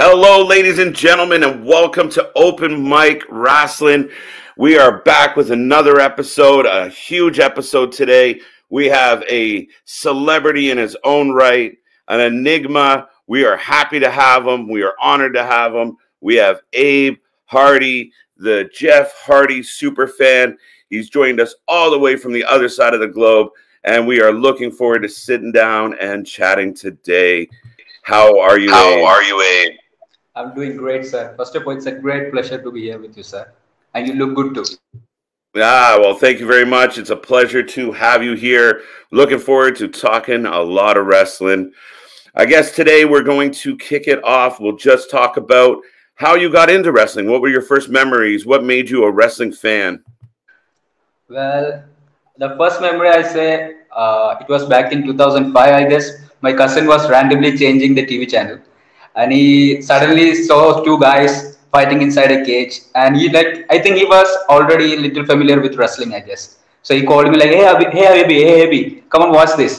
Hello, ladies and gentlemen, and welcome to Open Mic Wrasslin. We are back with another episode, a huge episode today. We have a celebrity in his own right, an enigma. We are happy to have him. We are honored to have him. We have Abe Hardy, the Jeff Hardy super fan. He's joined us all the way from the other side of the globe, and we are looking forward to sitting down and chatting today. How are you? How Abe? are you, Abe? I'm doing great, sir. First of all, it's a great pleasure to be here with you, sir. And you look good too. Ah, well, thank you very much. It's a pleasure to have you here. Looking forward to talking a lot of wrestling. I guess today we're going to kick it off. We'll just talk about how you got into wrestling. What were your first memories? What made you a wrestling fan? Well, the first memory I say uh, it was back in 2005, I guess. My cousin was randomly changing the TV channel and he suddenly saw two guys fighting inside a cage. And he like i think he was already a little familiar with wrestling i guess. So he called me like hey Abhi, hey Abhi, hey Abhi, come on watch this.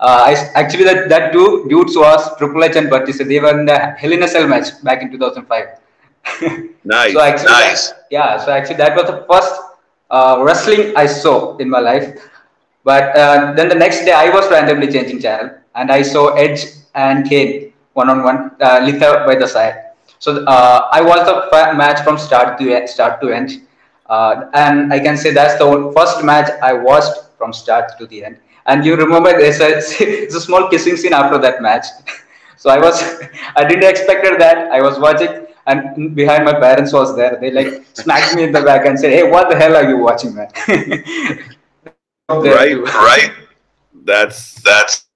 Uh, I, actually that, that two dudes was Triple H and Batista they were in the Hell in a Cell match back in 2005 nice so actually nice. That, yeah so actually that was the first uh, wrestling I saw in my life. But uh, then the next day I was randomly changing channel and I saw Edge and Kane one on one, uh, Lita by the side. So uh, I watched the match from start to end, start to end, uh, and I can say that's the first match I watched from start to the end. And you remember there's a, there's a small kissing scene after that match. so I was I didn't expected that. I was watching and behind my parents was there. They like smacked me in the back and said, "Hey, what the hell are you watching, man?" right, right. That's that's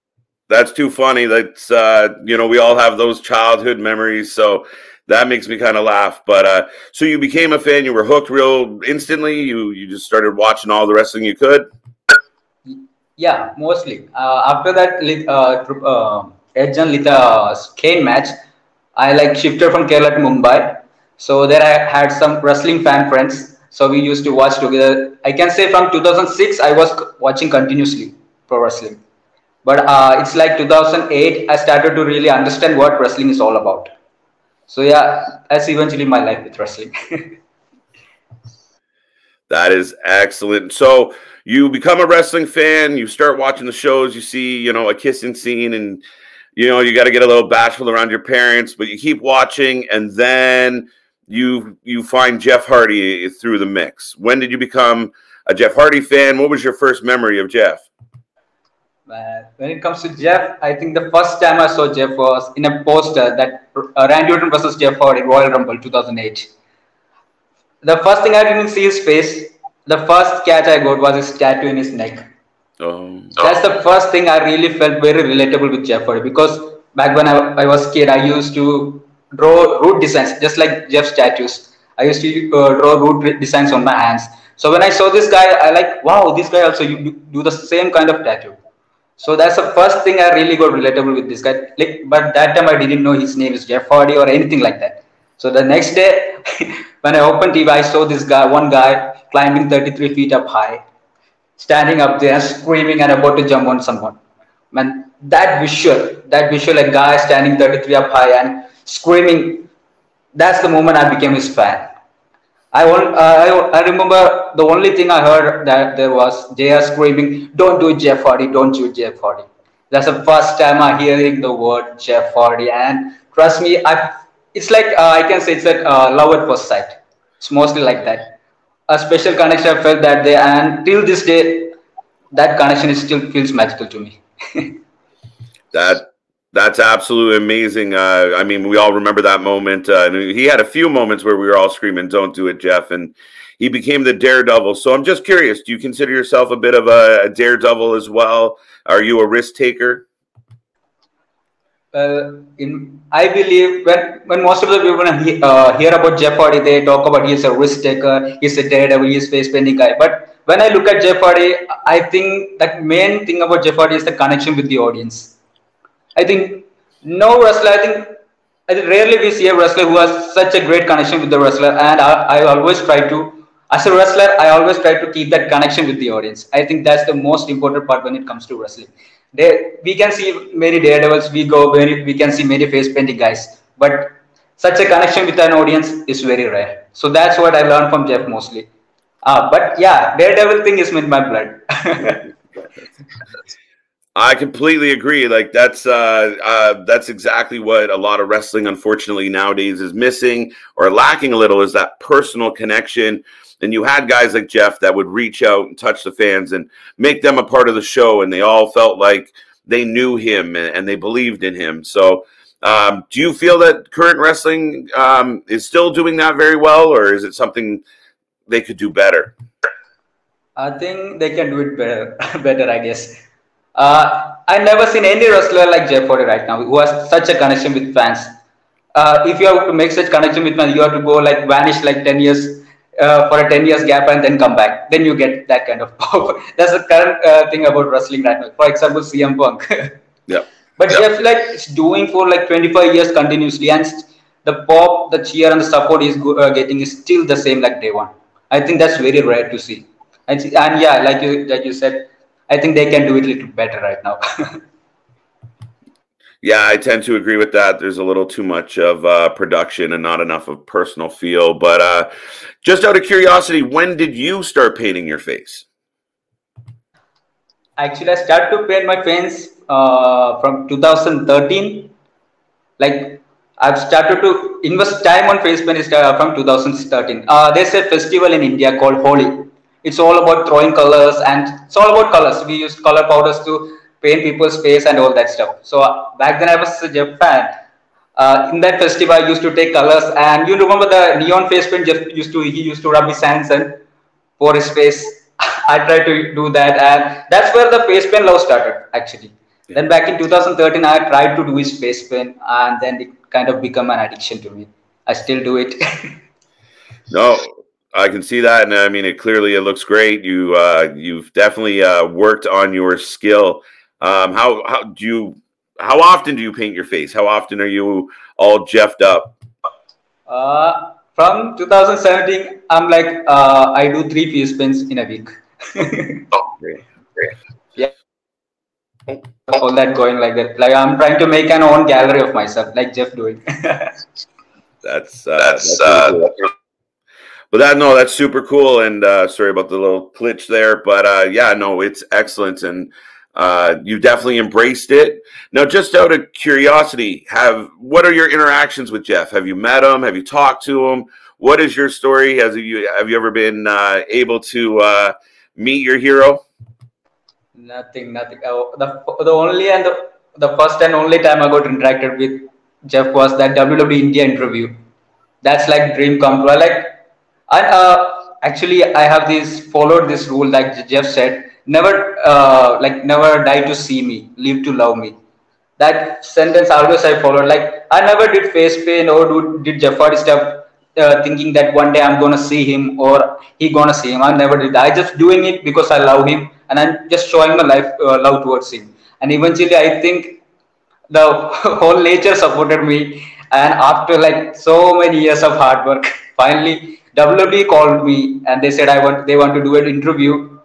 that's too funny. That's uh, you know, we all have those childhood memories, so that makes me kind of laugh. But uh, so you became a fan. You were hooked real instantly. You you just started watching all the wrestling you could. Yeah, mostly. Uh, after that, uh, uh, Edge and Lita Kane match, I like shifted from Kerala to Mumbai. So there I had some wrestling fan friends. So we used to watch together. I can say from 2006, I was watching continuously pro wrestling but uh, it's like 2008 i started to really understand what wrestling is all about. So yeah that's eventually my life with wrestling. That is excellent. So you become a wrestling fan you start watching the shows you see you know a kissing scene and you know you got to get a little bashful around your parents but you keep watching and then you you find jeff hardy through the mix. When did you become a jeff hardy fan? What was your first memory of jeff when it comes to Jeff, I think the first time I saw Jeff was in a poster that uh, Randy Orton versus Jeff Hardy Royal Rumble 2008. The first thing I didn't see his face. The first catch I got was his tattoo in his neck. Oh. That's the first thing I really felt very relatable with Jeff Hardy because back when I, I was kid, I used to draw root designs just like Jeff's tattoos. I used to uh, draw root designs on my hands. So when I saw this guy, I like, wow, this guy also you do the same kind of tattoo. So that's the first thing I really got relatable with this guy. Like, but that time I didn't know his name is Jeff Hardy or anything like that. So the next day, when I opened TV, I saw this guy, one guy climbing 33 feet up high, standing up there, screaming and about to jump on someone. Man, that visual, that visual, a guy standing 33 up high and screaming, that's the moment I became his fan. I, want, uh, I, I remember the only thing I heard that there was JR screaming, "Don't do Jeff Hardy! Don't do Jeff Hardy!" That's the first time I'm hearing the word Jeff Hardy, and trust me, I it's like uh, I can say it's like uh, love at first sight. It's mostly like that. A special connection I felt that day, and till this day, that connection still feels magical to me. that that's absolutely amazing. Uh, I mean, we all remember that moment. Uh, he had a few moments where we were all screaming, "Don't do it, Jeff!" And he became the daredevil. So I'm just curious: Do you consider yourself a bit of a, a daredevil as well? Are you a risk taker? Uh, in I believe when when most of the people uh, hear about Jeff Hardy, they talk about he's a risk taker, he's a daredevil, he's a face painting guy. But when I look at Jeff Hardy, I think that main thing about Jeff Hardy is the connection with the audience I think no wrestler, I think, I think rarely we see a wrestler who has such a great connection with the wrestler. And I, I always try to, as a wrestler, I always try to keep that connection with the audience. I think that's the most important part when it comes to wrestling. There, we can see many daredevils, we go, very, we can see many face painting guys. But such a connection with an audience is very rare. So that's what I learned from Jeff mostly. Uh, but yeah, Daredevil thing is in my blood. I completely agree. Like that's uh, uh, that's exactly what a lot of wrestling, unfortunately, nowadays is missing or lacking a little is that personal connection. And you had guys like Jeff that would reach out and touch the fans and make them a part of the show, and they all felt like they knew him and, and they believed in him. So, um, do you feel that current wrestling um, is still doing that very well, or is it something they could do better? I think they can do it better. better, I guess. Uh, I've never seen any wrestler like Jeff Hardy right now who has such a connection with fans. Uh, if you have to make such connection with fans, you have to go like vanish like 10 years uh, for a 10 years gap and then come back. Then you get that kind of power. That's the current uh, thing about wrestling right now. For example, CM Punk. yeah. But yeah. Jeff like is doing for like 25 years continuously and the pop, the cheer and the support is uh, getting is still the same like day one. I think that's very rare to see. And, and yeah, like you like you said, I think they can do it a little better right now. yeah, I tend to agree with that. There's a little too much of uh, production and not enough of personal feel. But uh, just out of curiosity, when did you start painting your face? Actually, I started to paint my face uh, from 2013. Like I've started to invest time on face paint uh, from 2013. Uh, there's a festival in India called Holi it's all about throwing colors and it's all about colors. We used color powders to paint people's face and all that stuff. So uh, back then I was a Jeff fan. Uh, in that festival, I used to take colors, and you remember the neon face paint. Jeff used to he used to rub his hands and for his face. I tried to do that, and that's where the face paint love started. Actually, yeah. then back in 2013, I tried to do his face paint, and then it kind of become an addiction to me. I still do it. no, I can see that, and I mean, it clearly it looks great. You uh, you've definitely uh, worked on your skill. Um, how how do you? How often do you paint your face? How often are you all jeffed up? Uh, from 2017, I'm like uh, I do three face paints in a week. oh, great, great. Yeah, all that going like that. Like I'm trying to make an own gallery of myself, like Jeff doing. that's uh, that's. that's uh, but that no, that's super cool. And uh, sorry about the little glitch there, but uh, yeah, no, it's excellent, and uh, you definitely embraced it. Now, just out of curiosity, have what are your interactions with Jeff? Have you met him? Have you talked to him? What is your story? Has you have you ever been uh, able to uh, meet your hero? Nothing, nothing. Oh, the the only and the, the first and only time I got interacted with Jeff was that WWE India interview. That's like dream come true. Like and uh, actually, I have this followed this rule, like Jeff said, never uh, like never die to see me, live to love me. That sentence always I followed. Like I never did face pain or do, did Jeff Hardy stuff, uh, thinking that one day I'm gonna see him or he gonna see him. I never did. I just doing it because I love him and I'm just showing my life uh, love towards him. And eventually, I think the whole nature supported me. And after like so many years of hard work, finally WWE called me and they said I want they want to do an interview.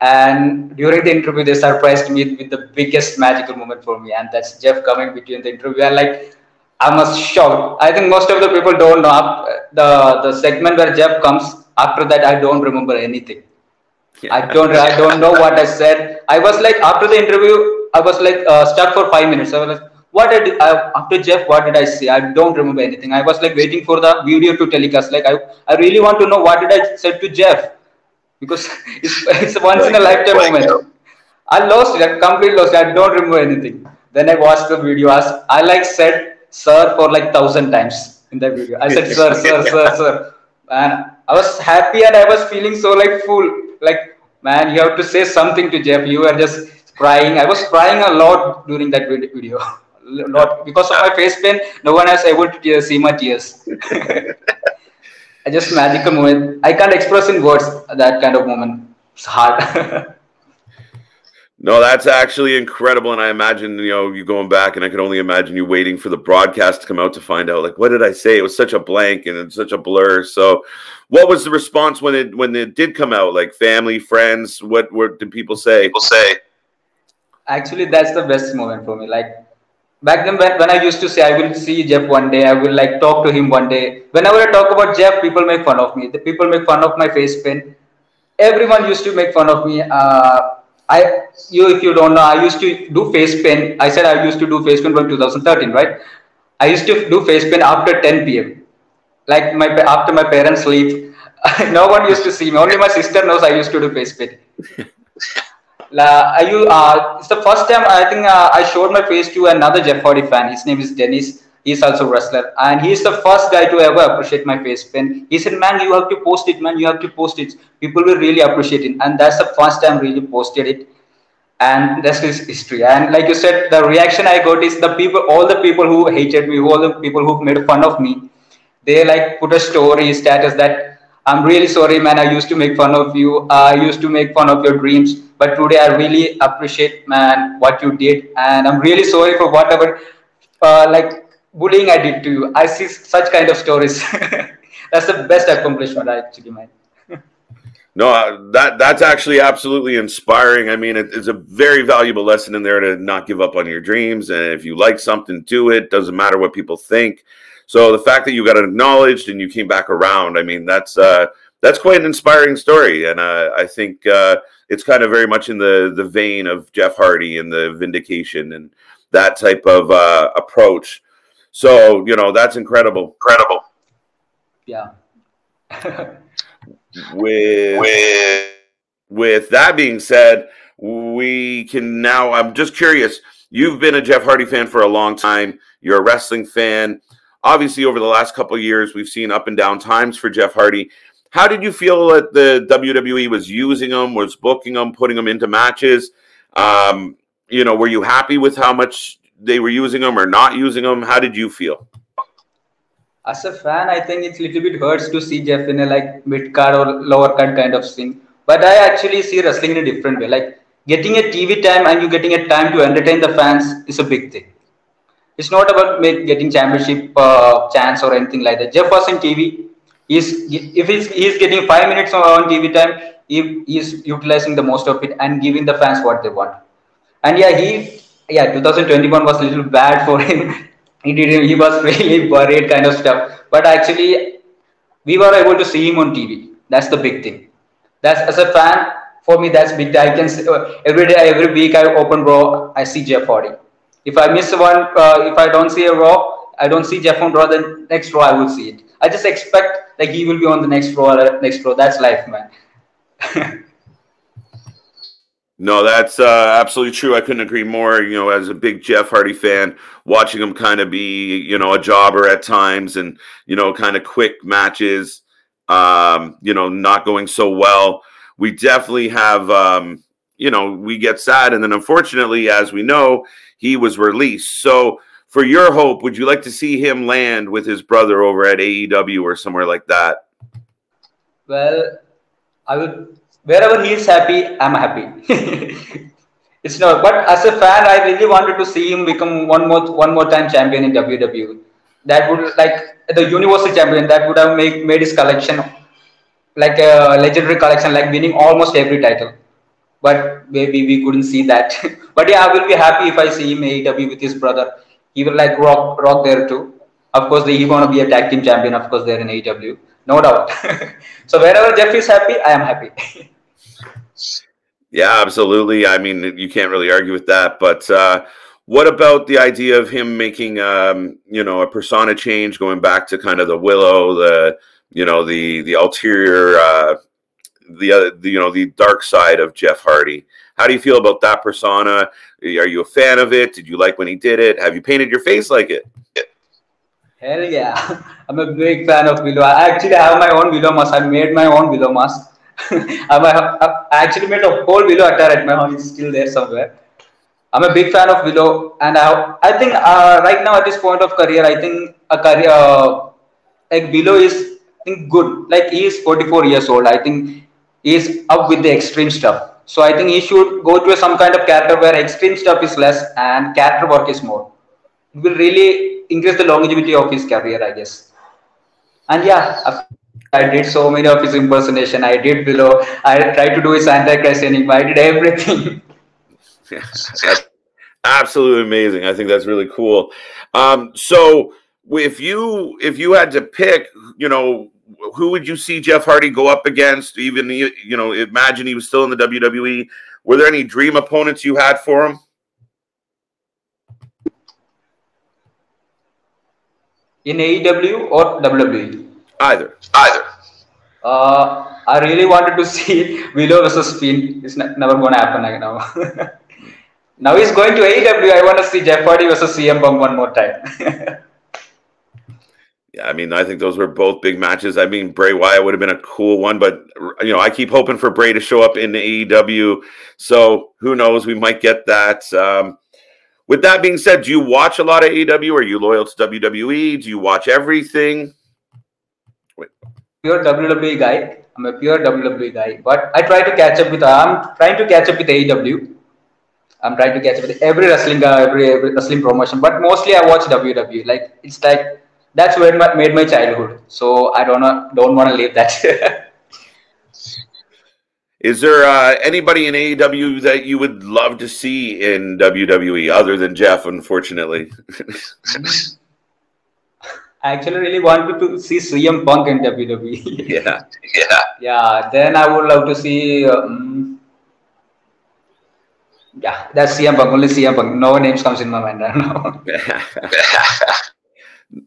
And during the interview, they surprised me with the biggest magical moment for me, and that's Jeff coming between the interview. And like, I was shocked. I think most of the people don't know the the segment where Jeff comes. After that, I don't remember anything. Yeah. I don't I don't know what I said. I was like after the interview, I was like uh, stuck for five minutes. I was like, what did I, after Jeff, what did I say? I don't remember anything. I was like waiting for the video to telecast. Like I, I really want to know what did I said to Jeff because it's, it's once in a lifetime moment. I lost it. I completely lost it. I don't remember anything. Then I watched the video. I, I like said sir for like thousand times in that video. I said sir, sir, sir, sir. And I was happy and I was feeling so like full. Like man, you have to say something to Jeff. You are just crying. I was crying a lot during that video. lot because of my face pain. No one has able to see my tears. I just magical moment. I can't express in words that kind of moment. It's hard. no, that's actually incredible, and I imagine you know you going back, and I can only imagine you waiting for the broadcast to come out to find out like what did I say? It was such a blank and it's such a blur. So, what was the response when it when it did come out? Like family, friends, what what did people say? People say. Actually, that's the best moment for me. Like back then when, I used to say I will see Jeff one day, I will like talk to him one day. Whenever I talk about Jeff, people make fun of me. The people make fun of my face paint. Everyone used to make fun of me. Uh, I you if you don't know, I used to do face paint. I said I used to do face paint from 2013, right? I used to do face paint after 10 p.m. Like my after my parents leave. no one used to see me. Only my sister knows I used to do face paint. uh, you, uh, it's the first time I think uh, I showed my face to another Jeff Hardy fan. His name is Dennis. He's also a wrestler, and he's the first guy to ever appreciate my face paint. He said, "Man, you have to post it, man. You have to post it. People will really appreciate it." And that's the first time really posted it, and that's his history. And like you said, the reaction I got is the people, all the people who hated me, all the people who made fun of me, they like put a story status that I'm really sorry, man. I used to make fun of you. I used to make fun of your dreams. But today I really appreciate, man, what you did. And I'm really sorry for whatever, uh, like, bullying I did to you. I see such kind of stories. that's the best accomplishment, I actually, man. No, uh, that that's actually absolutely inspiring. I mean, it, it's a very valuable lesson in there to not give up on your dreams, and if you like something, do it. Doesn't matter what people think. So the fact that you got acknowledged and you came back around, I mean, that's uh, that's quite an inspiring story, and uh, I think uh, it's kind of very much in the the vein of Jeff Hardy and the vindication and that type of uh, approach. So you know, that's incredible. Incredible. Yeah. with with with that being said, we can now. I'm just curious. You've been a Jeff Hardy fan for a long time. You're a wrestling fan obviously over the last couple years we've seen up and down times for Jeff Hardy. How did you feel that the WWE was using him, was booking him, putting him into matches? Um, you know, were you happy with how much they were using him or not using him? How did you feel? As a fan, I think it's a little bit hurts to see Jeff in a like mid card or lower card kind of thing. But I actually see wrestling in a different way. Like getting a TV time and you getting a time to entertain the fans is a big thing it's not about getting championship uh, chance or anything like that. Jeff was in TV. He's if he's, he's getting five minutes on TV time, he, he's utilizing the most of it and giving the fans what they want. And yeah, he yeah, 2021 was a little bad for him. he did he was really worried kind of stuff. But actually, we were able to see him on TV. That's the big thing. That's as a fan for me. That's big. I can see, uh, every day, every week I open Raw, I see Jeff Hardy if I miss one, uh, if I don't see a Raw, I don't see Jeff on Raw, then next Raw I will see it. I just expect like he will be on the next Raw, uh, next Raw. That's life, man. no, that's uh, absolutely true. I couldn't agree more. You know, as a big Jeff Hardy fan, watching him kind of be, you know, a jobber at times, and you know, kind of quick matches, um, you know, not going so well. We definitely have, um, you know, we get sad, and then unfortunately, as we know, he was released. So, for your hope, would you like to see him land with his brother over at AEW or somewhere like that? Well, I would wherever he is happy, I'm happy. it's not, but as a fan, I really wanted to see him become one more one more time champion in WWE. That would like the Universal Champion. That would have made made his collection like a legendary collection, like winning almost every title but maybe we couldn't see that. but yeah, I will be happy if I see him AEW with his brother. He will like rock rock there too. Of course, he's gonna be a tag team champion. Of course, there in AEW, no doubt. so wherever Jeff is happy, I am happy. yeah, absolutely. I mean, you can't really argue with that. But uh, what about the idea of him making, um, you know, a persona change, going back to kind of the Willow, the you know, the the ulterior. Uh, the other, the, you know, the dark side of Jeff Hardy. How do you feel about that persona? Are you a fan of it? Did you like when he did it? Have you painted your face like it? Hell yeah, I'm a big fan of Willow. I actually have my own Willow mask. I made my own Willow mask. I actually made a whole Willow attire at my home. It's still there somewhere. I'm a big fan of Willow, and I, I think uh, right now at this point of career, I think a career uh, like Willow is I think good. Like he is 44 years old. I think is up with the extreme stuff. So I think he should go to some kind of character where extreme stuff is less and character work is more. It will really increase the longevity of his career, I guess. And yeah, I did so many of his impersonation. I did Willow. I tried to do his anti-Christ enigma. I did everything. Absolutely amazing. I think that's really cool. Um, so if you if you had to pick, you know, who would you see Jeff Hardy go up against? Even you know, imagine he was still in the WWE. Were there any dream opponents you had for him? In AEW or WWE? Either. Either. Uh, I really wanted to see Willow versus Finn. It's never going to happen like now. now he's going to AEW. I want to see Jeff Hardy versus CM Punk one more time. Yeah, I mean, I think those were both big matches. I mean, Bray Wyatt would have been a cool one, but you know, I keep hoping for Bray to show up in the AEW. So who knows? We might get that. Um, with that being said, do you watch a lot of AEW? Are you loyal to WWE? Do you watch everything? Wait. Pure WWE guy. I'm a pure WWE guy, but I try to catch up with. I'm trying to catch up with AEW. I'm trying to catch up with every wrestling, uh, every, every wrestling promotion, but mostly I watch WWE. Like it's like that's where my, made my childhood. So I don't know, don't want to leave that. Is there uh, anybody in AEW that you would love to see in WWE other than Jeff? Unfortunately, I actually really wanted to see CM Punk in WWE. yeah, yeah, yeah. Then I would love to see. Um, yeah, that's CM Punk. Only CM Punk. No names comes in my mind right now.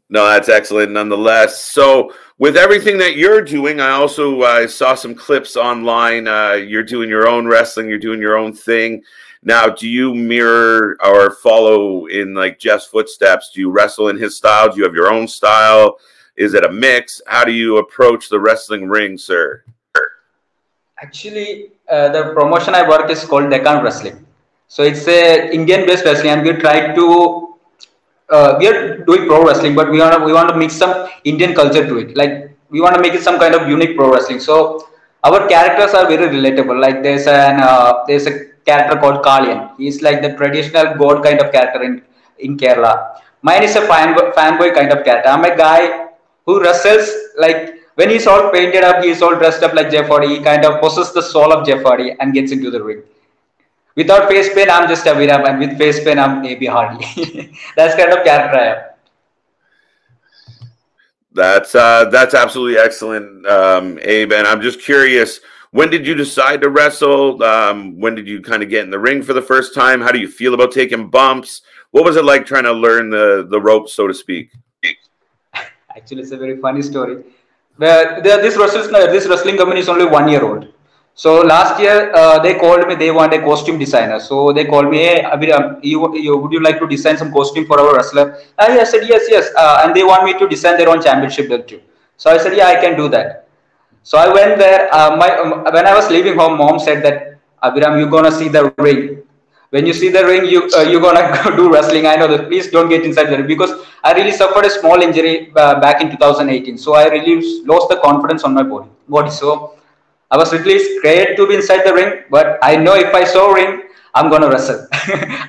No, that's excellent nonetheless. So, with everything that you're doing, I also uh, saw some clips online. Uh, you're doing your own wrestling, you're doing your own thing. Now, do you mirror or follow in like Jeff's footsteps? Do you wrestle in his style? Do you have your own style? Is it a mix? How do you approach the wrestling ring, sir? Actually, uh, the promotion I work is called Deccan Wrestling. So it's a Indian-based wrestling, and we try to uh, we are doing pro wrestling, but we want to we want to mix some Indian culture to it. Like we want to make it some kind of unique pro wrestling. So our characters are very relatable. Like there's an uh, there's a character called Kaliyan. He's like the traditional god kind of character in in Kerala. Mine is a fanboy, fanboy kind of character. I'm a guy who wrestles like when he's all painted up, he's all dressed up like Jeff Hardy. He kind of possesses the soul of Jeff Hardy and gets into the ring. Without face paint, I'm just a Aviram, and with face paint, I'm AB Hardy. that's kind of character I am. That's uh, that's absolutely excellent, um, Abe. And I'm just curious, when did you decide to wrestle? Um, when did you kind of get in the ring for the first time? How do you feel about taking bumps? What was it like trying to learn the the ropes, so to speak? Actually, it's a very funny story. Where this wrestling this wrestling company is only one year old. So last year uh, they called me. They want a costume designer. So they called me. Hey, Abhiram, you, you, would you like to design some costume for our wrestler? I said yes, yes. Uh, and they want me to design their own championship belt too. So I said yeah, I can do that. So I went there. Uh, my um, when I was leaving home, mom said that Abhiram, you're gonna see the ring. When you see the ring, you uh, you're gonna do wrestling. I know that. Please don't get inside the ring because I really suffered a small injury uh, back in 2018. So I really lost the confidence on my body. Body. So I was really scared to be inside the ring, but I know if I saw ring, I'm gonna wrestle.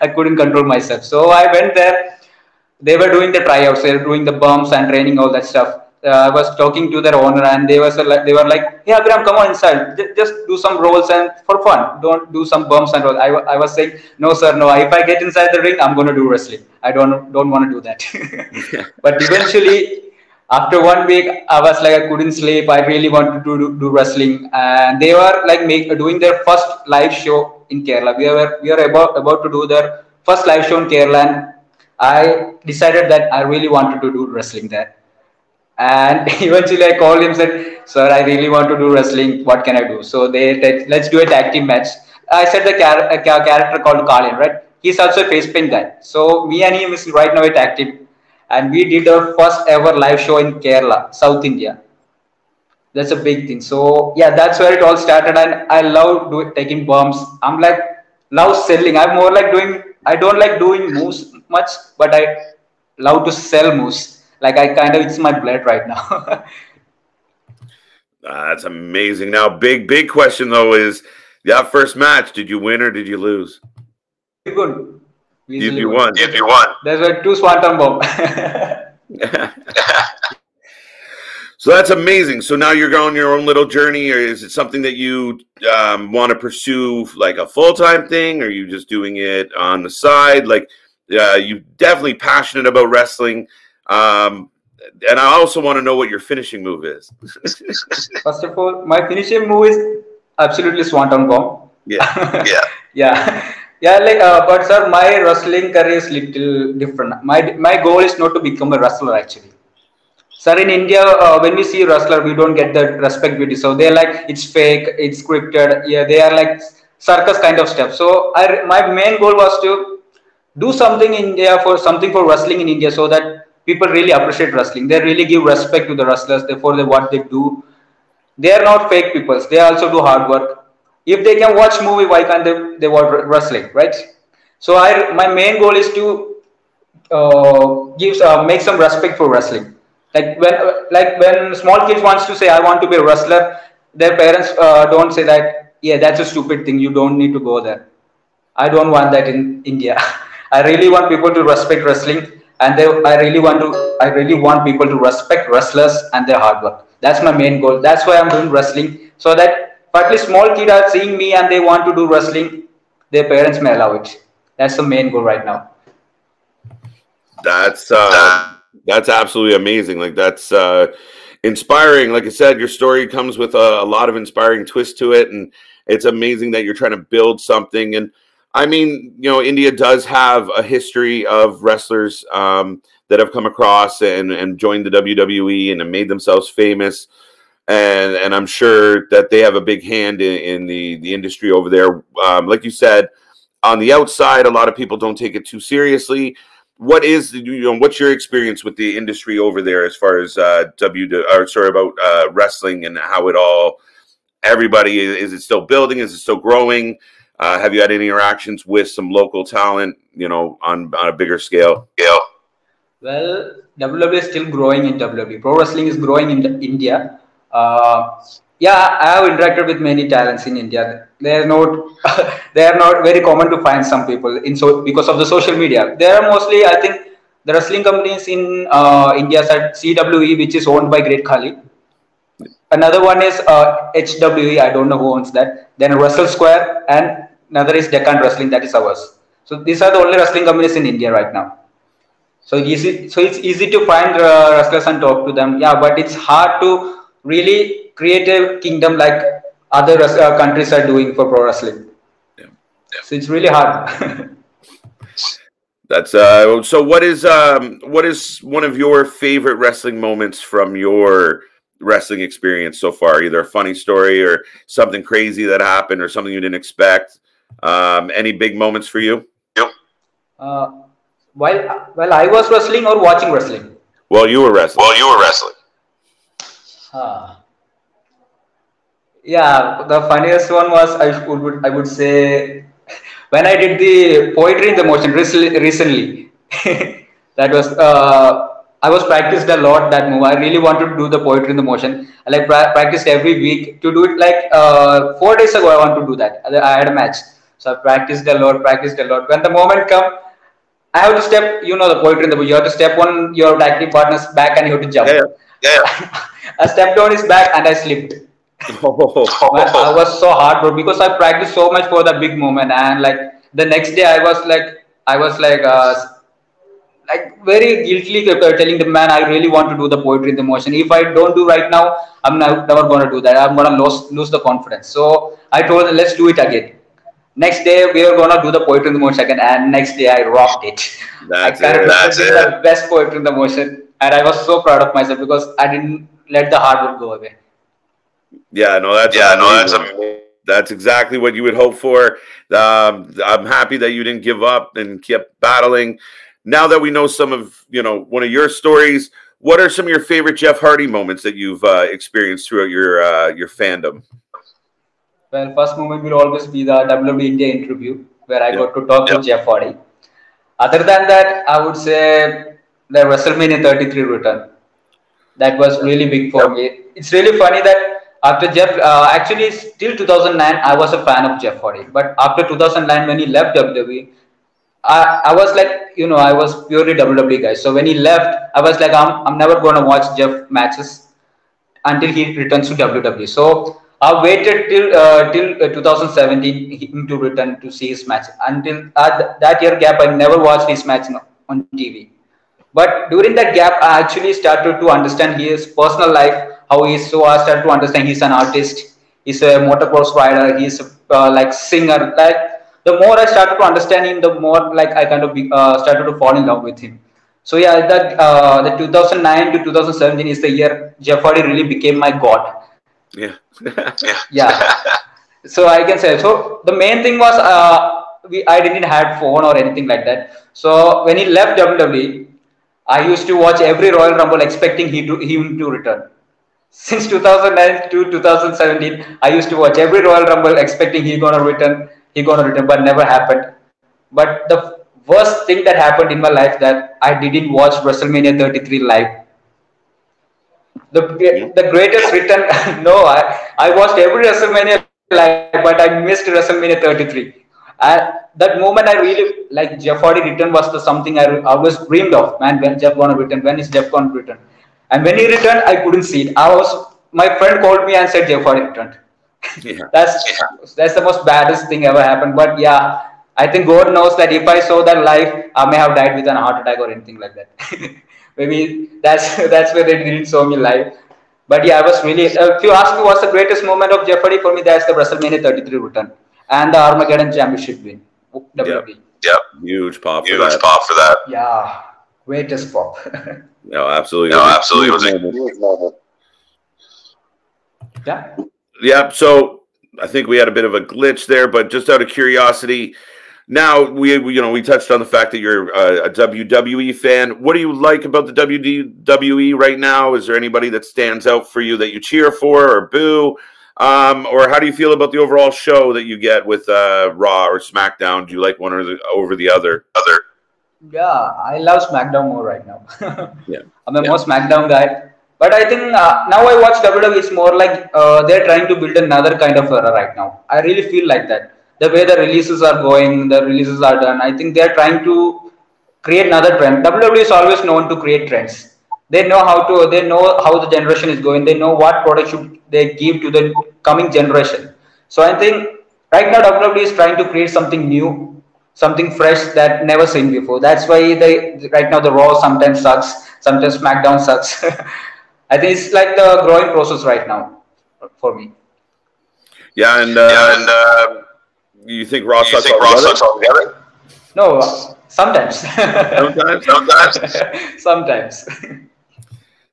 I couldn't control myself, so I went there. They were doing the tryouts, they were doing the bumps and training, all that stuff. Uh, I was talking to their owner, and they was they were like, "Hey, Abhiram, come on inside. Just do some rolls and for fun. Don't do some bumps and all." I, I was saying, "No, sir, no. If I get inside the ring, I'm gonna do wrestling. I don't don't want to do that." but eventually, after one week i was like i couldn't sleep. I really wanted to do, do wrestling. And they were like make, doing their first live show in kerala. We were we are about about to do their first live show in kerala. And i decided that i really wanted to do wrestling there. And eventually i called him said sir i really want to do wrestling. What can i do? So they said let's do a tag team match. I said the char- character called Kaliyan, right? He's also a face paint guy so me and him is right now a tag team and we did our first ever live show in Kerala, South India. That's a big thing. So yeah, that's where it all started, and I love doing taking bumps. I'm like love selling. I'm more like doing. I don't like doing moves much, but I love to sell moves. Like I kind of it's my blood right now. that's amazing. Now, big big question though is that first match. Did you win or did you lose? Good. If you won. If you won. There's a two swanton bomb. So that's amazing. So now you're going your own little journey, or is it something that you um, want to pursue like a full time thing, or are you just doing it on the side? Like, uh, you definitely passionate about wrestling. Um, and I also want to know what your finishing move is. First of all, my finishing move is absolutely Swanton Bomb. Yeah, yeah, yeah, yeah. Like, uh, but sir, my wrestling career is little different. My my goal is not to become a wrestler actually. Sir, in India, uh, when we see wrestler, we don't get the respect we deserve. They're like it's fake, it's scripted. Yeah, they are like circus kind of stuff. So I, my main goal was to do something in India for something for wrestling in India, so that people really appreciate wrestling. They really give respect to the wrestlers. Therefore, they, what they do, they are not fake people. They also do hard work. If they can watch movie, why can't they, they watch wrestling, right? So I, my main goal is to uh, give uh, make some respect for wrestling. Like when like when small kids wants to say i want to be a wrestler their parents uh, don't say that yeah that's a stupid thing. You don't need to go there. I don't want that in india. I really want people to respect wrestling and they, i really want to i really want people to respect wrestlers and their hard work. That's my main goal. That's why i'm doing wrestling so that at least small kids are seeing me and they want to do wrestling their parents may allow it that's the main goal right now that's uh that's absolutely amazing. Like that's uh, inspiring. Like I said, your story comes with a, a, lot of inspiring twist to it, and it's amazing that you're trying to build something. And I mean, you know, India does have a history of wrestlers um, that have come across and and joined the WWE and have made themselves famous. And and I'm sure that they have a big hand in, in the the industry over there. Um, like you said, on the outside, a lot of people don't take it too seriously. What is you know what's your experience with the industry over there as far as uh, W or sorry about uh, wrestling and how it all everybody is it still building? Is it still growing? Uh, have you had any interactions with some local talent you know on on a bigger scale? Yeah well WWE is still growing in WWE pro wrestling is growing in India uh, yeah, I have interacted with many talents in India. They are not they are not very common to find some people in so because of the social media. There are mostly I think the wrestling companies in uh, India are CWE, which is owned by Great Khali. Another one is uh, HWE. I don't know who owns that. Then Wrestle Square, and another is Deccan Wrestling. That is ours. So these are the only wrestling companies in India right now. So easy. So it's easy to find uh, wrestlers and talk to them. Yeah, but it's hard to really create a kingdom like other uh, countries are doing for pro wrestling. Yeah. yeah. So it's really hard. That's uh. So what is um what is one of your favorite wrestling moments from your wrestling experience so far? Either a funny story or something crazy that happened or something you didn't expect. Um, any big moments for you? Yep. Uh, while while I was wrestling or watching wrestling. Well, you were wrestling. Well, you were wrestling. Huh. Yeah, the funniest one was I would I would say when I did the poetry in the motion recently. that was uh, I was practiced a lot that move. I really wanted to do the poetry in the motion. I like pra- practiced every week to do it. Like uh, four days ago, I want to do that. I had a match, so I practiced a lot, practiced a lot. When the moment come, I have to step. You know the poetry in the you have to step on your active partner's back and you have to jump. Yeah, yeah. I stepped on his back and I slipped. Oh. Man, I was so hard, bro, because I practiced so much for the big moment, and like the next day, I was like, I was like, uh, like very guiltily telling the man, I really want to do the poetry in the motion. If I don't do right now, I'm never, never going to do that. I'm going to lose lose the confidence. So I told him, let's do it again. Next day, we are going to do the poetry in the motion again, and next day, I rocked it. That's I it. That's it. the best poetry in the motion, and I was so proud of myself because I didn't let the hard work go away. Yeah, no, that's yeah, no, that's amazing. that's exactly what you would hope for. Um, I'm happy that you didn't give up and kept battling. Now that we know some of you know one of your stories, what are some of your favorite Jeff Hardy moments that you've uh, experienced throughout your uh, your fandom? Well, first moment will always be the WWE India interview where I got to talk to Jeff Hardy. Other than that, I would say the WrestleMania 33 return. That was really big for me. It's really funny that after Jeff, uh, actually, till 2009, I was a fan of Jeff Hardy. But after 2009, when he left WWE, I, I was like, you know, I was purely WWE guy. So when he left, I was like, I'm, I'm never going to watch Jeff matches. until he returns to WWE. So I waited till uh, till uh, 2017 him to return to see his match. Until uh, that year gap, I never watched his match on TV. But during that gap, I actually started to understand his personal life, how he is. So I started to understand he's an artist, he's a motocross rider, he's a, uh, like singer. Like the more I started to understand him, the more like I kind of be, uh, started to fall in love with him. So yeah, that uh, the 2009 to 2017 is the year Jeff Hardy really became my god. Yeah. yeah. yeah. So I can say so. The main thing was uh, we I didn't have phone or anything like that. So when he left WWE, I used to watch every Royal Rumble expecting he to, him to return. Since 2009 to 2017, I used to watch every Royal Rumble expecting he gonna return, he gonna return, but never happened. But the worst thing that happened in my life that I didn't watch WrestleMania 33 live. The hmm? the greatest return. no, I I watched every WrestleMania live, but I missed WrestleMania 33. That moment, I really like Jeff Hardy return was the something I always dreamed of. Man, when Jeff gonna return? When is Jeff gonna return? And when he returned, I couldn't see it. I was my friend called me and said Jeff Hardy returned. Yeah. that's that's the most baddest thing ever happened. But yeah, I think God knows that if I saw that live, I may have died with an heart attack or anything like that. Maybe that's that's where they didn't show me live. But yeah, I was really. Uh, if you ask me what's the greatest moment of Jeff Hardy for me, that's the WrestleMania 33 return and the Armageddon Championship win. WWE. Yep. yep. Huge pop. Huge for that. pop for that. Yeah. Greatest pop. no, absolutely. No, absolutely. It was a huge moment. Yeah. Yeah. So I think we had a bit of a glitch there, but just out of curiosity, now we, we you know we touched on the fact that you're uh, a, a, WWE fan. What do you like about the WWE right now? Is there anybody that stands out for you that you cheer for or boo? Um, or how do you feel about the overall show that you get with uh, Raw or SmackDown? Do you like one or the, over the other? Other? Yeah, I love SmackDown more right now. yeah, I'm a yeah. more SmackDown guy. But I think uh, now I watch WWE, it's more like uh, they're trying to build another kind of era right now. I really feel like that. The way the releases are going, the releases are done. I think they're trying to create another trend. WWE is always known to create trends they know how to they know how the generation is going. They know what product should they give to the coming generation. So i think right now wwe is trying to create something new something fresh that never seen before. That's why they right now the raw sometimes sucks sometimes smackdown sucks. I think it's like the growing process right now for me. Yeah and uh, yeah, and uh, you think raw sucks think raw sucks altogether? No sometimes. Sometimes? Sometimes? Sometimes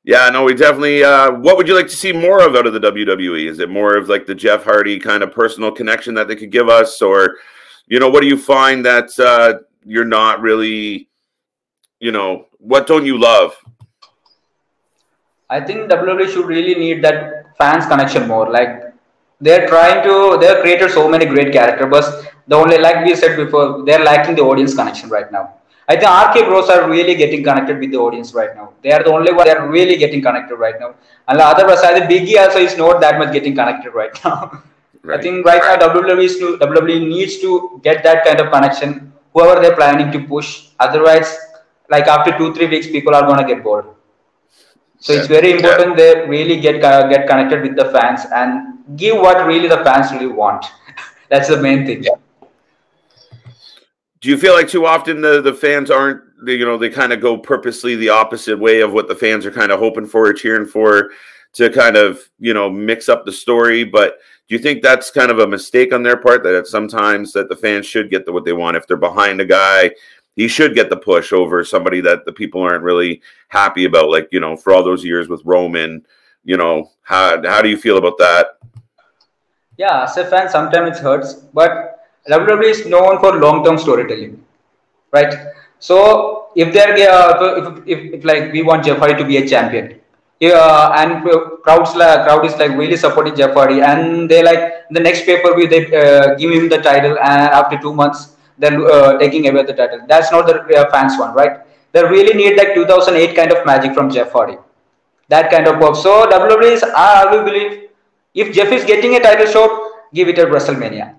Yeah, no, we definitely. Uh, what would you like to see more of out of the WWE? Is it more of like the Jeff Hardy kind of personal connection that they could give us, or you know, what do you find that uh, you're not really, you know, what don't you love? I think WWE should really need that fans connection more. Like they're trying to, they've created so many great characters, but the only, like we said before, they're lacking the audience connection right now. I think RK Bros are really getting connected with the audience right now. They are the only one they are really getting connected right now. And the other side, Biggie also is not that much getting connected right now. Right. I think right now WWE, to, WWE needs to get that kind of connection. Whoever they're planning to push. Otherwise, like after two three weeks, people are gonna get bored. So yeah. it's very important yeah. they really get uh, get connected with the fans and give what really the fans really want. That's the main thing. Yeah do you feel like too often the, the fans aren't you know they kind of go purposely the opposite way of what the fans are kind of hoping for or cheering for to kind of you know mix up the story? But do you think that's kind of a mistake on their part that sometimes that the fans should get the, what they want if they're behind a guy? He should get the push over somebody that the people aren't really happy about like you know for all those years with roman you know how, how do you feel about that? Yeah as a fan sometimes it hurts but WWE is known for long-term storytelling, right? So if they're uh, if, if, if, like we want Jeff Hardy to be a champion, uh, and crowds like crowd is like really supporting Jeff Hardy, and they like the next pay per view they uh, give him the title, and after two months they're uh, taking away the title. That's not the uh, fans one, right? They really need like 2008 kind of magic from Jeff Hardy, that kind of work. So WWE is I always believe if Jeff is getting a title shot, give it at WrestleMania.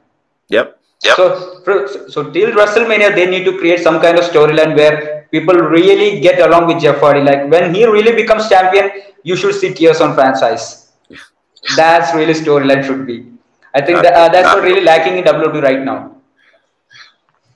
Yep. Yep. So, so till WrestleMania, they need to create some kind of storyline where people really get along with Jeff Hardy. Like when he really becomes champion, you should see tears on franchise. That's really storyline should be. I think that, uh, that's what really lacking in WWE right now.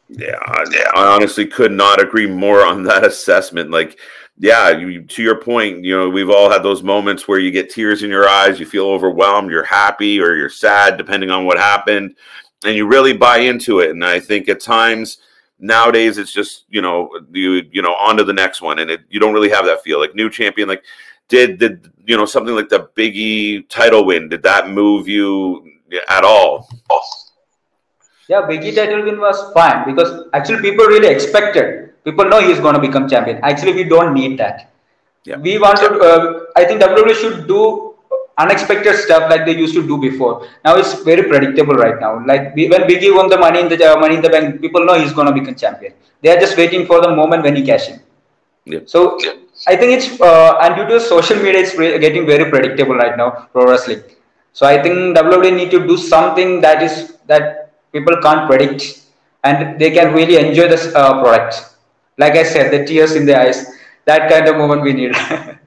Yeah, I honestly could not agree more on that assessment. Like, yeah, you, to your point, you know, we've all had those moments where you get tears in your eyes, you feel overwhelmed, you're happy or you're sad, depending on what happened, and you really buy into it. And I think at times nowadays it's just you know you you know on to the next one, and it, you don't really have that feel. Like new champion, like did did you know something like the Biggie title win? Did that move you at all? Yeah, Biggie title win was fine because actually people really expected. People know he's going to become champion. Actually, we don't need that. Yeah. We wanted. Uh, I think WWE should do unexpected stuff like they used to do before. Now it's very predictable right now. Like we, when Biggie won the money in the uh, money in the bank, people know he's going to become champion. They are just waiting for the moment when he cash in. Yeah. So I think it's uh, and due to social media, it's re- getting very predictable right now. Pro wrestling. So I think WWE need to do something that is that people can't predict and they can really enjoy this uh, product. Like I said, the tears in the eyes. That kind of moment we need.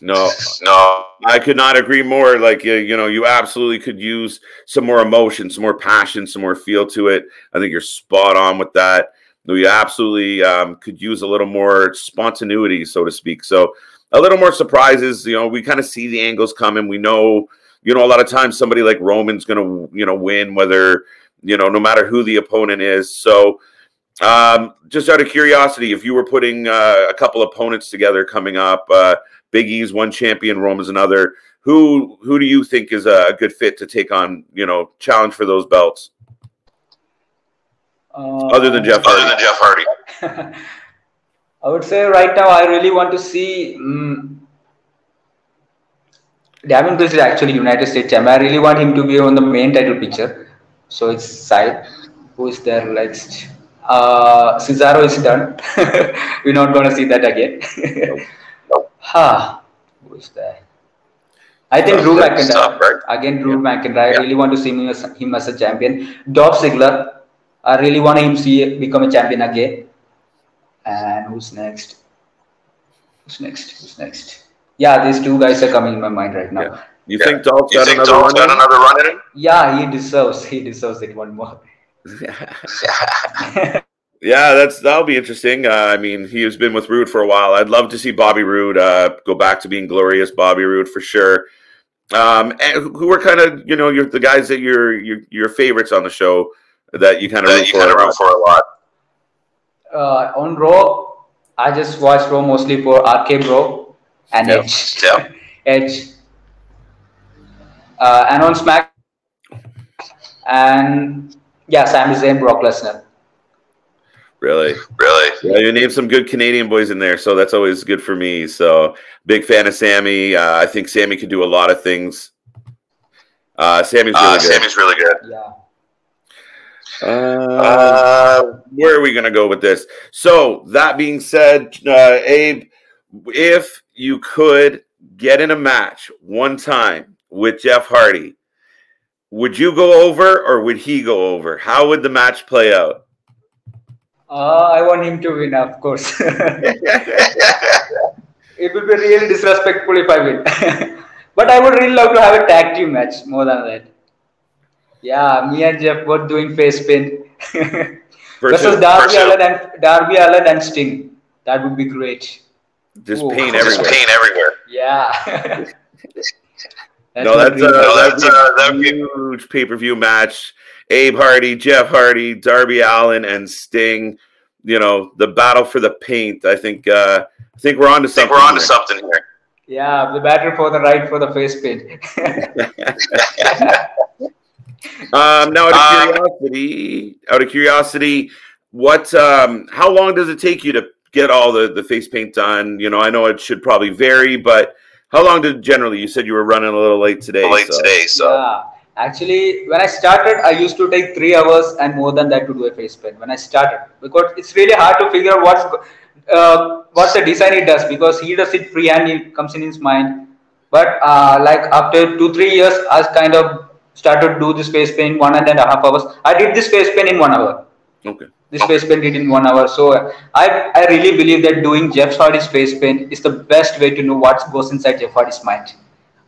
No, no, I could not agree more. Like you, you know, you absolutely could use some more emotion, some more passion, some more feel to it. I think you're spot on with that. We absolutely um, could use a little more spontaneity, so to speak. So a little more surprises. You know, we kind of see the angles coming. We know, you know, a lot of times somebody like Roman's going to, you know, win whether you know, no matter who the opponent is. So. Um, just out of curiosity, if you were putting uh, a couple opponents together coming up, uh, Big E's one champion, Roman's another. Who who do you think is a good fit to take on? You know, challenge for those belts. Uh, other than Jeff Hardy. Other than Jeff Hardy. I would say right now I really want to see. Um, Damien Priest is actually United States champion. I really want him to be on the main title picture. So it's side. Who is there next? Uh, Cesaro is done. We're not going to see that again. Ha, who is that? I think Drew McIntyre. Tough, right? Again, Drew McIntyre. I Yeah. really want to see him as, him as a champion. Dolph Ziggler. I really want him to see become a champion again. And who's next? Who's next? Who's next? Yeah, these two guys are coming in my mind right now. Yeah. You Yeah. think Dolph's You got another Dolph's one? got another run in him? Yeah, he deserves. He deserves it one more. yeah, that's that'll be interesting. Uh, I mean, he has been with Roode for a while. I'd love to see Bobby Roode uh, go back to being glorious Bobby Roode for sure. Um, and who are kind of you know you're the guys that you're your your favorites on the show that you kind of That root for. of a root for a lot. Uh, on Raw, I just watch Raw mostly for RK Bro and Yeah. Edge. Yeah. Edge. Uh, and on Smack, and yeah, Sami Zayn, Brock Lesnar. Really? Really? Yeah, you named some good Canadian boys in there, so that's always good for me. So big fan of Sami. Uh, I think Sami could do a lot of things. Uh, Sami's really Uh, good. Sami's really good. Yeah. Uh, Uh, where are we going to go with this? So that being said, uh, Abe, if you could get in a match one time with Jeff Hardy, would you go over or would he go over? How would the match play out? Uh, I want him to win, of course. it will be really disrespectful if I win. but I would really love to have a tag team match more than that. Yeah, me and Jeff both doing face spin versus Darby versus- Allin and Darby Allin and Sting. That would be great. just Ooh. pain Just pain everywhere. Yeah. No, that's, dream. uh, No, that's that's, a uh, that'd be- huge pay per view match. Abe Hardy, Jeff Hardy, Darby Allin, and Sting. You know the battle for the paint. I think. Uh, I think we're on to I think something. we're on to here. something here. yeah, the battle for the right for the face paint. Um, now, out of Um, curiosity, out of curiosity, what? Um, how long does it take you to get all the the face paint done? You know, I know it should probably vary, but how long did generally? You said you were running a little late today. Late so- today, so Yeah, actually, when I started, I used to take three hours and more than that to do a face paint. When I started, because it's really hard to figure out what's go- uh, what's the design he does because he does it freehand. It comes in his mind. But uh, like after two three years, I kind of started to do this face paint one and a half hours. I did this face paint in one hour. Okay. This face paint did in one hour. So I I really believe that doing Jeff Hardy's face paint is the best way to know what goes inside Jeff Hardy's mind.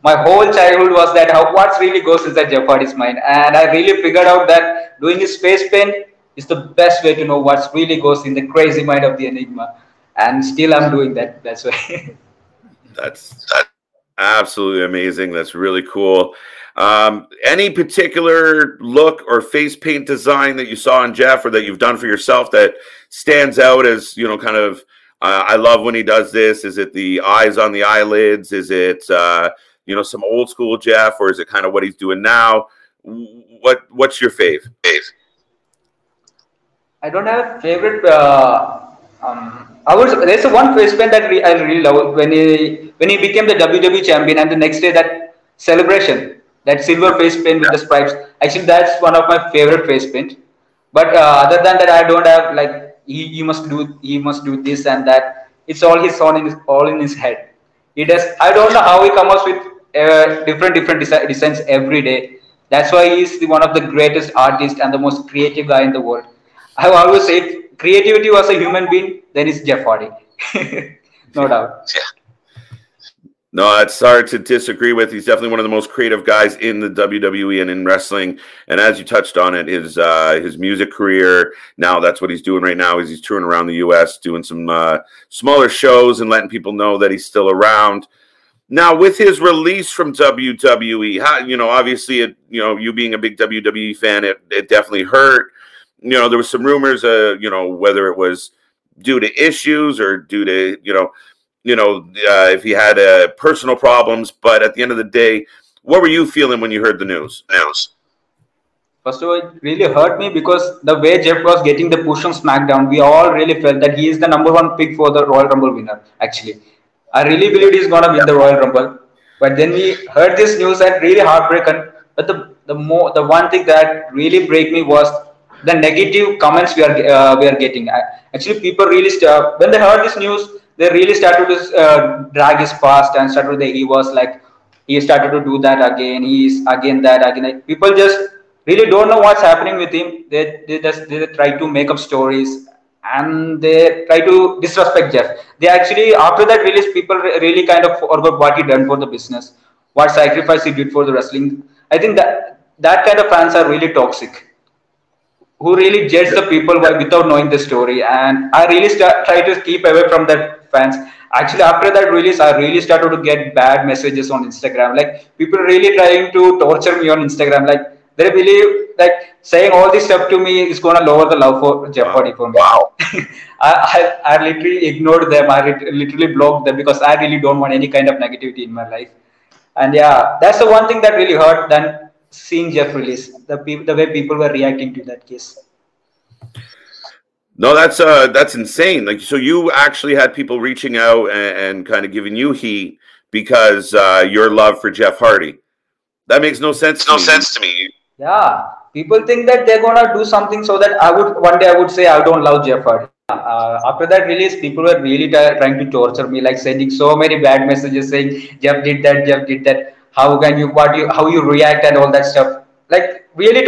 My whole childhood was that how what really goes inside Jeff Hardy's mind, and I really figured out that doing his face paint is the best way to know what really goes in the crazy mind of the Enigma. And still, I'm doing that. That's why. that's that's absolutely amazing. That's really cool. Um, any particular look or face paint design that you saw in Jeff or that you've done for yourself that stands out as you know, kind of? Uh, I love when he does this. Is it the eyes on the eyelids? Is it uh, you know some old school Jeff, or is it kind of what he's doing now? What What's your fave? I don't have a favorite. Uh, um, I was there's one face paint that I really love when he when he became the WWE champion, and the next day that celebration that silver face paint with the stripes. Actually, that's one of my favorite face paint. But uh, other than that, I don't have like he, he must do he must do this and that. It's all his on in his, all in his head. He does. I don't know how he comes up with uh, different different desi- designs every day. That's why he's the, one of the greatest artists and the most creative guy in the world. I have always say, creativity was a human being, then it's Jeff Hardy. no doubt. Yeah. No, it's hard to disagree with. He's definitely one of the most creative guys in the WWE and in wrestling. And as you touched on it, his uh, his music career now that's what he's doing right now is he's touring around the U.S. doing some uh, smaller shows and letting people know that he's still around. Now, with his release from WWE, how, you know, obviously, it, you know, you being a big WWE fan, it, it definitely hurt. You know, there was some rumors, uh, you know, whether it was due to issues or due to, you know, you know, uh, if he had uh, personal problems. But at the end of the day, what were you feeling when you heard the news? News. First of all, it really hurt me because the way Jeff was getting the push on SmackDown, we all really felt that he is the number one pick for the Royal Rumble winner. Actually, I really believed he's gonna win the Royal Rumble. But then we heard this news and really heartbroken. But the the more the one thing that really break me was the negative comments we are uh, we are getting. Actually, people really st- when they heard this news, they really started to uh, drag his past and started to, he was like he started to do that again he's again that again people just really don't know what's happening with him. They, they just they try to make up stories and they try to disrespect jeff. They actually after that release people really kind of forgot what he done for the business what sacrifice he did for the wrestling. I think that that kind of fans are really toxic who really judge the people without knowing the story. And i really start, try to keep away from that fans. Actually after that release i really started to get bad messages on instagram. Like people really trying to torture me on instagram. Like they believe like saying all this stuff to me is going to lower the love for jeff hardy for me. Wow. I, I, I literally ignored them. I literally blocked them because i really don't want any kind of negativity in my life. And yeah that's the one thing that really hurt. Than seeing jeff release the, the way people were reacting to that case no, that's uh that's insane. Like so you actually had people reaching out and, and kind of giving you heat because uh your love for Jeff Hardy. That makes no sense. no me. sense to me. Yeah, people think that they're gonna do something so that I would one day I would say I don't love Jeff Hardy. Uh, after that release, people were really t- trying to torture me, like sending so many bad messages saying Jeff did that, Jeff did that. How can you what you how you react and all that stuff. Like really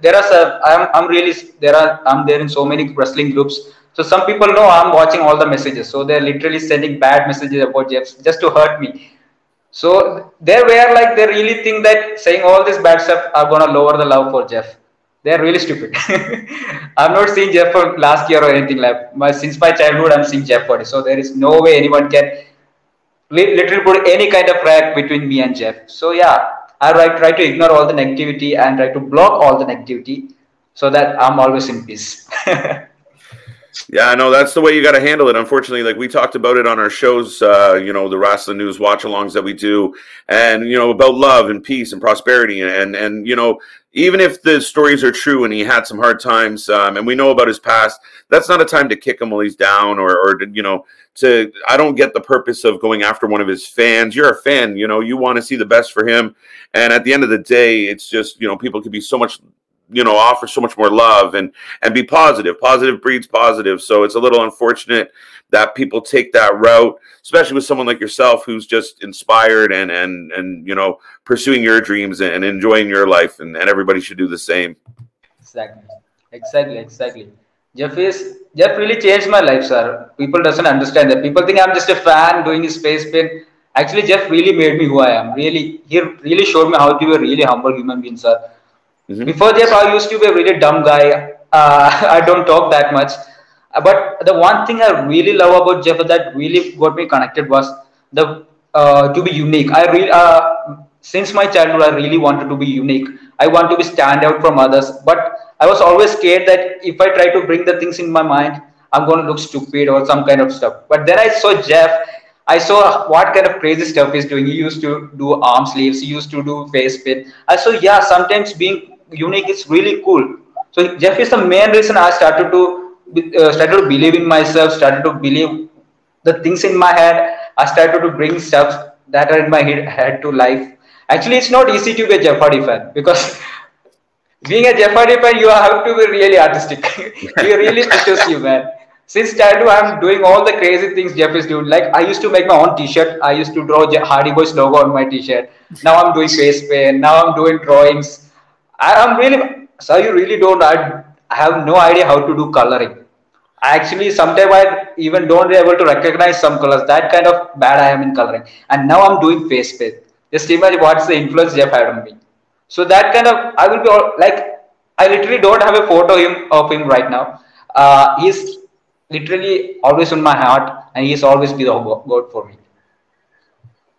there are I'm, I'm really there are i'm there in so many wrestling groups. So some people know i'm watching all the messages. So they're literally sending bad messages about jeff just to hurt me. So they were like they really think that saying all this bad stuff are gonna lower the love for jeff. They're really stupid. I've not seen jeff for last year or anything like my since my childhood i'm seeing jeff for so there is no way anyone can literally put any kind of crack between me and jeff so yeah I try to ignore all the negativity and try to block all the negativity so that I'm always in peace. yeah, I know that's the way you got to handle it. Unfortunately, like we talked about it on our shows, uh, you know, the Wrasslinews watch alongs that we do, and you know about love and peace and prosperity, and and you know even if the stories are true and he had some hard times, um, and we know about his past, that's not a time to kick him while he's down or or you know to I don't get the purpose of going after one of his fans. You're a fan, you know, you want to see the best for him. And at the end of the day, it's just, you know, people could be so much you know offer so much more love and and be positive positive breeds positive so it's a little unfortunate that people take that route especially with someone like yourself who's just inspired and and and you know pursuing your dreams and enjoying your life and, and everybody should do the same exactly exactly exactly Jeff is Jeff really changed my life, sir. People doesn't understand that. People think I'm just a fan doing his space spin. Actually, Jeff really made me who I am. Really, he really showed me how to be a really humble human being, sir. Mm-hmm. Before Jeff, I used to be a really dumb guy. Uh, I don't talk that much. But the one thing I really love about Jeff that really got me connected was the uh, to be unique. I really uh, since my childhood, I really wanted to be unique. I want to be stand out from others, but I was always scared that if I try to bring the things in my mind, I'm going to look stupid or some kind of stuff. But then I saw Jeff. I saw what kind of crazy stuff he's doing. He used to do arm sleeves. He used to do face spin. I saw, yeah, sometimes being unique is really cool. So Jeff is the main reason I started to uh, started to believe in myself. Started to believe the things in my head. I started to bring stuff that are in my head, to life. Actually, it's not easy to be a Jeff Hardy fan because being a Jeff Hardy fan, you have to be really artistic. he really pushes you, man. Since childhood, I'm doing all the crazy things Jeff is doing. Like I used to make my own T-shirt. I used to draw Hardy Boys logo on my T-shirt. Now I'm doing face paint. Now I'm doing drawings. I, am really. So you really don't. I, have no idea how to do coloring. I actually sometimes I even don't be able to recognize some colors. That kind of bad I am in coloring. And now I'm doing face paint. Just imagine what's the influence Jeff had on me. So that kind of I will be all, like I literally don't have a photo of him, of him right now. Uh, he's literally always in my heart, and he's always be the God for me.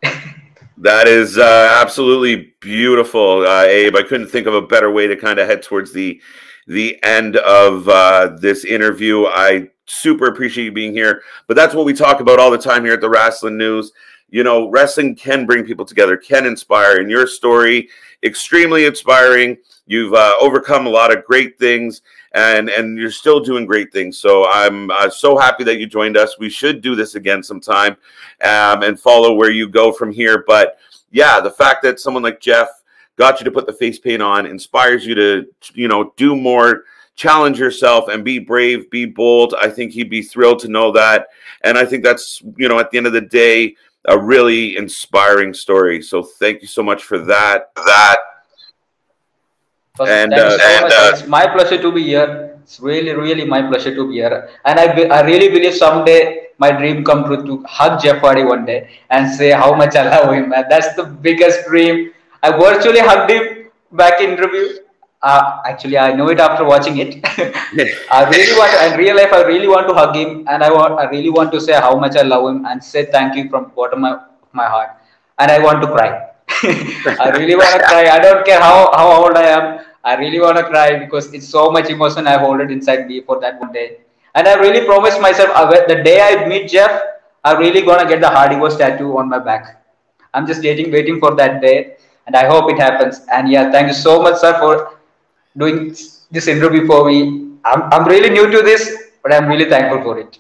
that is uh, absolutely beautiful, uh, Abe. I couldn't think of a better way to kind of head towards the the end of uh, this interview. I super appreciate you being here, but that's what we talk about all the time here at the Wrasslinews you know, wrestling can bring people together, can inspire. And your story, extremely inspiring. You've uh, overcome a lot of great things, and and you're still doing great things. So I'm uh, so happy that you joined us. We should do this again sometime, um, and follow where you go from here. But yeah, the fact that someone like Jeff got you to put the face paint on inspires you to you know do more challenge yourself and be brave, be bold. I think he'd be thrilled to know that. And I think that's, you know, at the end of the day, a really inspiring story. So thank you so much for that. That. And, uh, so and uh, it's my pleasure to be here. It's really, really my pleasure to be here. And I, I really believe someday my dream come true to hug Jeff Hardy one day and say how much I love him. And that's the biggest dream. I virtually hugged him back in interview uh, actually, I know it after watching it. I really want, to, in real life, I really want to hug him, and I want, I really want to say how much I love him and say thank you from bottom of my, my heart. And I want to cry. I really want to cry. I don't care how, how old I am. I really want to cry because it's so much emotion I hold it inside me for that one day. And I really promised myself uh, the day I meet Jeff, I'm really gonna get the Hardy Boys tattoo on my back. I'm just waiting, waiting for that day, and I hope it happens. And yeah, thank you so much, sir, for doing this interview for me. I'm, I'm really new to this, but I'm really thankful for it.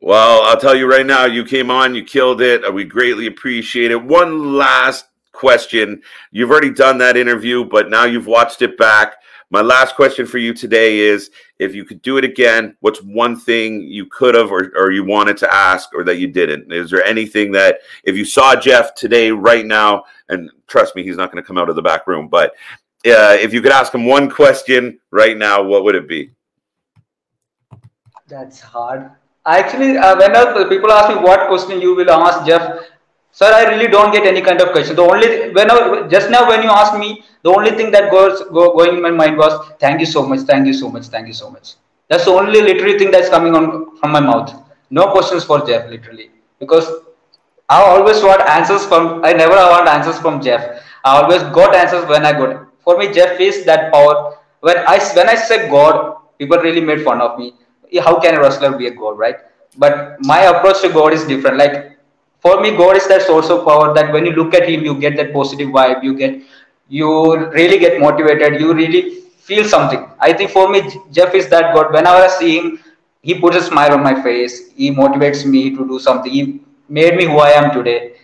Well, I'll tell you right now, you came on, you killed it. We greatly appreciate it. One last question. You've already done that interview, but now you've watched it back. My last question for you today is if you could do it again, what's one thing you could have or, or you wanted to ask or that you didn't? Is there anything that if you saw Jeff today, right now, and trust me, he's not going to come out of the back room, but uh, if you could ask him one question right now, what would it be? That's hard. Actually, uh, when people ask me what question you will ask Jeff, sir, I really don't get any kind of question. The only when I, just now when you asked me, the only thing that goes go, going in my mind was thank you so much, thank you so much, thank you so much. That's the only literally thing that's coming on from my mouth. No questions for Jeff, literally, because I always want answers from. I never want answers from Jeff. I always got answers when I got for me, Jeff is that power. When I when I say God, people really made fun of me. How can a wrestler be a god, right? But my approach to God is different. Like for me, God is that source of power that when you look at Him, you get that positive vibe. You get you really get motivated. You really feel something. I think for me, Jeff is that God. Whenever I see him, he puts a smile on my face. He motivates me to do something. He made me who I am today.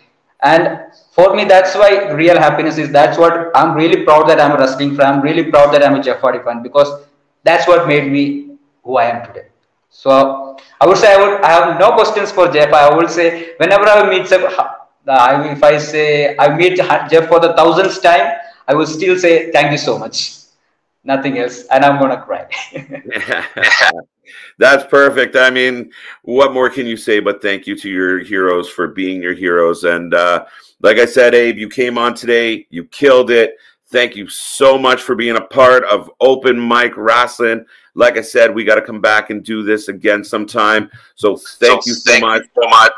And for me, that's why real happiness is that's what I'm really proud that I'm wrestling fan. I'm really proud that I'm a Jeff Hardy fan because that's what made me who I am today. So I would say I would I have no questions for Jeff. I would say whenever I meet Jeff, if I say I meet Jeff for the thousandth time, I will still say thank you so much. Nothing else, and I'm gonna cry. That's perfect. I mean, what more can you say but thank you to your heroes for being your heroes? And uh, like I said, Abe, you came on today, you killed it. Thank you so much for being a part of Open Mic Wrasslin. Like I said, we got to come back and do this again sometime. So thank so you so thank much. You so much.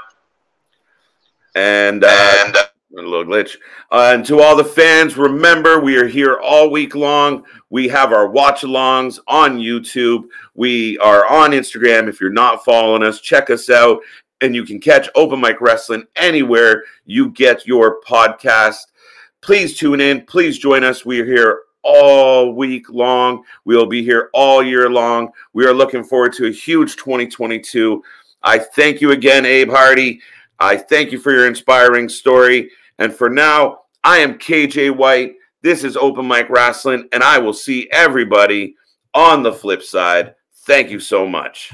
And, uh, and uh, a little glitch. Uh, and to all the fans, remember we are here all week long. We have our watch alongs on YouTube. We are on Instagram. If you're not following us, check us out. And you can catch Open Mic Wrasslin anywhere you get your podcast. Please tune in. Please join us. We are here all week long. We'll be here all year long. We are looking forward to a huge 2022. I thank you again, Abe Hardy. I thank you for your inspiring story. And for now, I am KJ White. This is Open Mic Wrasslin, and I will see everybody on the flip side. Thank you so much.